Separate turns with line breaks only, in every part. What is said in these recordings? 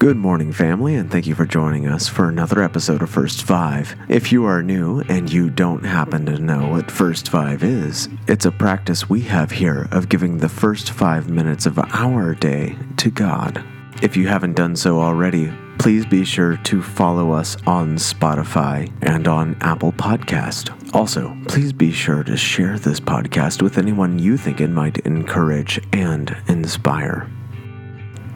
Good morning, family, and thank you for joining us for another episode of First Five. If you are new and you don't happen to know what First Five is, it's a practice we have here of giving the first five minutes of our day to God. If you haven't done so already, please be sure to follow us on Spotify and on Apple Podcast. Also, please be sure to share this podcast with anyone you think it might encourage and inspire.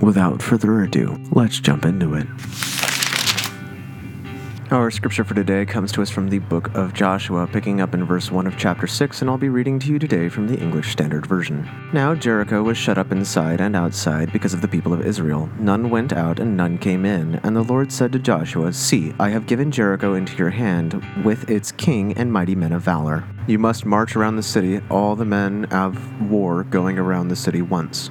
Without further ado, let's jump into it. Our scripture for today comes to us from the book of Joshua, picking up in verse 1 of chapter 6, and I'll be reading to you today from the English Standard Version. Now Jericho was shut up inside and outside because of the people of Israel. None went out and none came in. And the Lord said to Joshua, See, I have given Jericho into your hand with its king and mighty men of valor. You must march around the city, all the men of war going around the city once.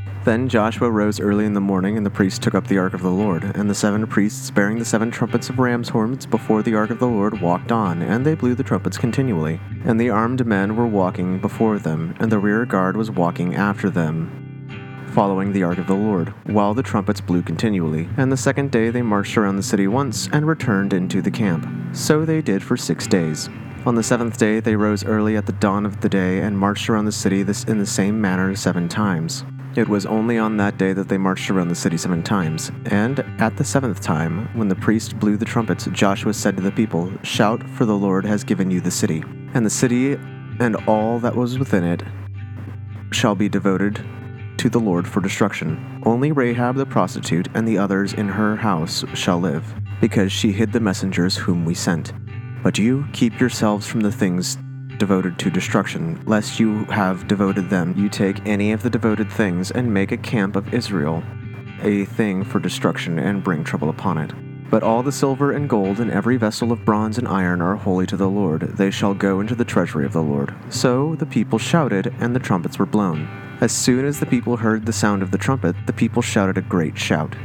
Then Joshua rose early in the morning, and the priests took up the ark of the Lord. And the seven priests, bearing the seven trumpets of ram's horns before the ark of the Lord, walked on, and they blew the trumpets continually. And the armed men were walking before them, and the rear guard was walking after them, following the ark of the Lord, while the trumpets blew continually. And the second day they marched around the city once, and returned into the camp. So they did for six days. On the seventh day they rose early at the dawn of the day, and marched around the city in the same manner seven times. It was only on that day that they marched around the city seven times. And at the seventh time, when the priest blew the trumpets, Joshua said to the people, Shout, for the Lord has given you the city. And the city and all that was within it shall be devoted to the Lord for destruction. Only Rahab the prostitute and the others in her house shall live, because she hid the messengers whom we sent. But you keep yourselves from the things devoted to destruction, lest you have devoted them. You take any of the devoted things and make a camp of Israel, a thing for destruction, and bring trouble upon it. But all the silver and gold and every vessel of bronze and iron are holy to the Lord. They shall go into the treasury of the Lord. So the people shouted, and the trumpets were blown. As soon as the people heard the sound of the trumpet, the people shouted a great shout.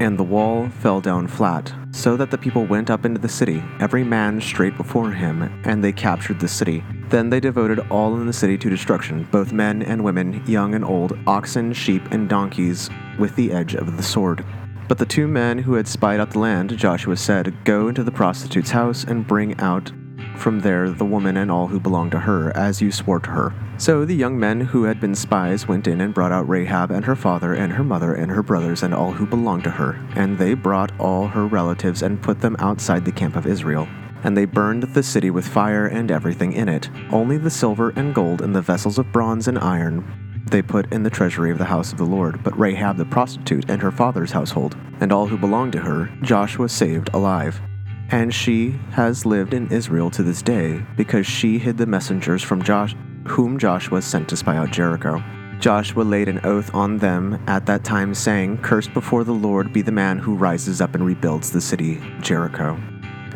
And the wall fell down flat, so that the people went up into the city, every man straight before him, and they captured the city. Then they devoted all in the city to destruction, both men and women, young and old, oxen, sheep, and donkeys, with the edge of the sword. But the two men who had spied out the land, Joshua said, Go into the prostitute's house and bring out from there the woman and all who belonged to her, as you swore to her. So the young men who had been spies went in and brought out Rahab and her father and her mother and her brothers and all who belonged to her. And they brought all her relatives and put them outside the camp of Israel. And they burned the city with fire and everything in it. Only the silver and gold and the vessels of bronze and iron they put in the treasury of the house of the Lord, but Rahab the prostitute and her father's household, and all who belonged to her, Joshua saved alive. And she has lived in Israel to this day, because she hid the messengers from Josh, whom Joshua sent to spy out Jericho. Joshua laid an oath on them at that time, saying, Cursed before the Lord be the man who rises up and rebuilds the city, Jericho.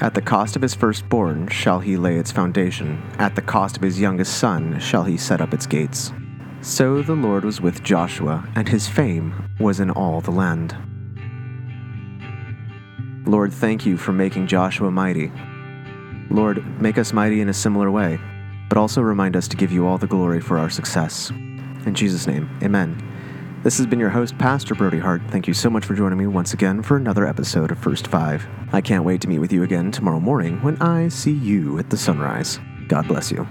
At the cost of his firstborn shall he lay its foundation, at the cost of his youngest son shall he set up its gates. So the Lord was with Joshua, and his fame was in all the land. Lord, thank you for making Joshua mighty. Lord, make us mighty in a similar way, but also remind us to give you all the glory for our success. In Jesus' name, amen. This has been your host, Pastor Brody Hart. Thank you so much for joining me once again for another episode of First Five. I can't wait to meet with you again tomorrow morning when I see you at the sunrise. God bless you.